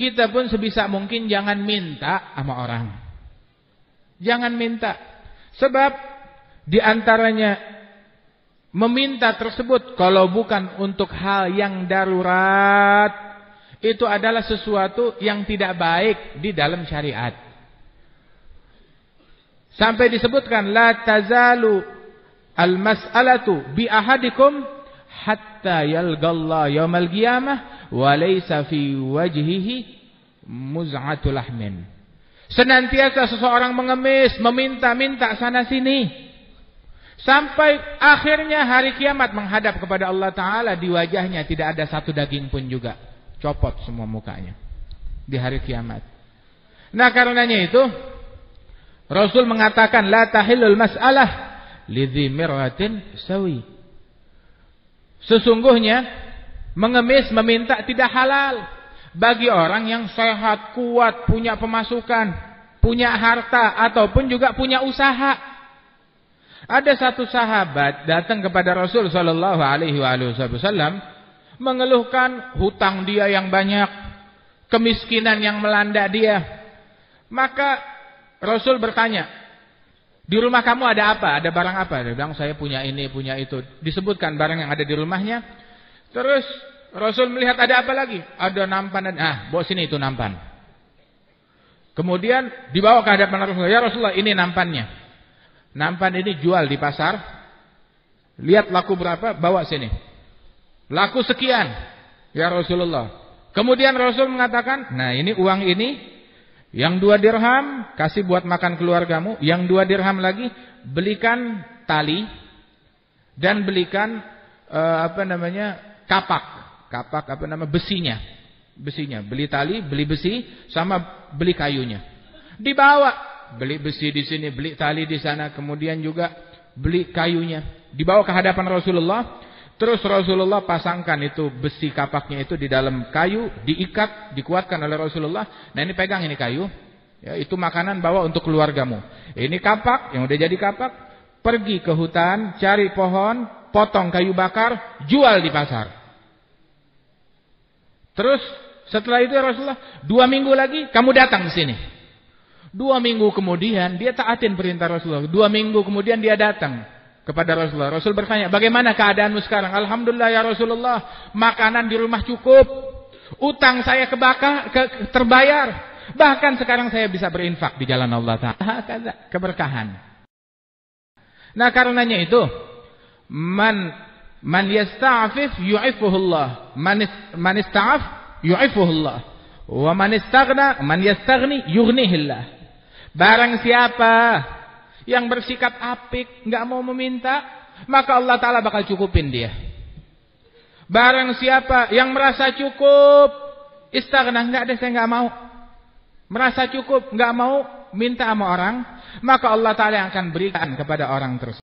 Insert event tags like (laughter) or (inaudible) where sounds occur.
kita pun sebisa mungkin jangan minta sama orang. Jangan minta. Sebab di antaranya meminta tersebut kalau bukan untuk hal yang darurat itu adalah sesuatu yang tidak baik di dalam syariat. Sampai disebutkan la tazalu al-mas'alatu bi ahadikum hatta yalqallah yaumal qiyamah wa laysa fi wajhihi muz'atul lahmin. Senantiasa seseorang mengemis, meminta-minta sana sini. Sampai akhirnya hari kiamat menghadap kepada Allah Ta'ala di wajahnya tidak ada satu daging pun juga. Copot semua mukanya. Di hari kiamat. Nah karenanya itu. Rasul mengatakan. La tahilul mas'alah. Lidhi mirwatin sawi. Sesungguhnya. Mengemis meminta tidak halal. Bagi orang yang sehat, kuat, punya pemasukan. Punya harta ataupun juga punya usaha. Ada satu sahabat datang kepada Rasul sallallahu alaihi wasallam mengeluhkan hutang dia yang banyak, kemiskinan yang melanda dia. Maka Rasul bertanya, "Di rumah kamu ada apa? Ada barang apa?" Dia bilang, "Saya punya ini, punya itu." Disebutkan barang yang ada di rumahnya. Terus Rasul melihat ada apa lagi? Ada nampan dan ah, bawa sini itu nampan. Kemudian dibawa ke hadapan Rasulullah, "Ya Rasulullah, ini nampannya." Nampan ini jual di pasar. Lihat laku berapa, bawa sini. Laku sekian. Ya Rasulullah. Kemudian Rasul mengatakan, nah ini uang ini. Yang dua dirham, kasih buat makan keluargamu. Yang dua dirham lagi, belikan tali. Dan belikan, uh, apa namanya, kapak. Kapak, apa nama, besinya. Besinya. Beli tali, beli besi, sama beli kayunya. Dibawa beli besi di sini, beli tali di sana, kemudian juga beli kayunya. Dibawa ke hadapan Rasulullah, terus Rasulullah pasangkan itu besi kapaknya itu di dalam kayu, diikat, dikuatkan oleh Rasulullah. Nah ini pegang ini kayu, ya, itu makanan bawa untuk keluargamu. Ini kapak, yang udah jadi kapak, pergi ke hutan, cari pohon, potong kayu bakar, jual di pasar. Terus setelah itu ya Rasulullah, dua minggu lagi kamu datang ke sini. Dua minggu kemudian dia taatin perintah Rasulullah. Dua minggu kemudian dia datang kepada Rasulullah. Rasul bertanya, bagaimana keadaanmu sekarang? Alhamdulillah ya Rasulullah, makanan di rumah cukup. Utang saya kebakar, ke, terbayar. Bahkan sekarang saya bisa berinfak di jalan Allah Ta'ala. (laughs) Keberkahan. Nah karenanya itu, man man yasta'afif yu'ifuhullah. Man, man ista'af yu'ifuhullah. Wa man istaghna man yastaghni yughnihillah. Barang siapa yang bersikap apik, nggak mau meminta, maka Allah Taala bakal cukupin dia. Barang siapa yang merasa cukup, istighna nggak ada saya nggak mau. Merasa cukup, nggak mau minta sama orang, maka Allah Taala akan berikan kepada orang tersebut.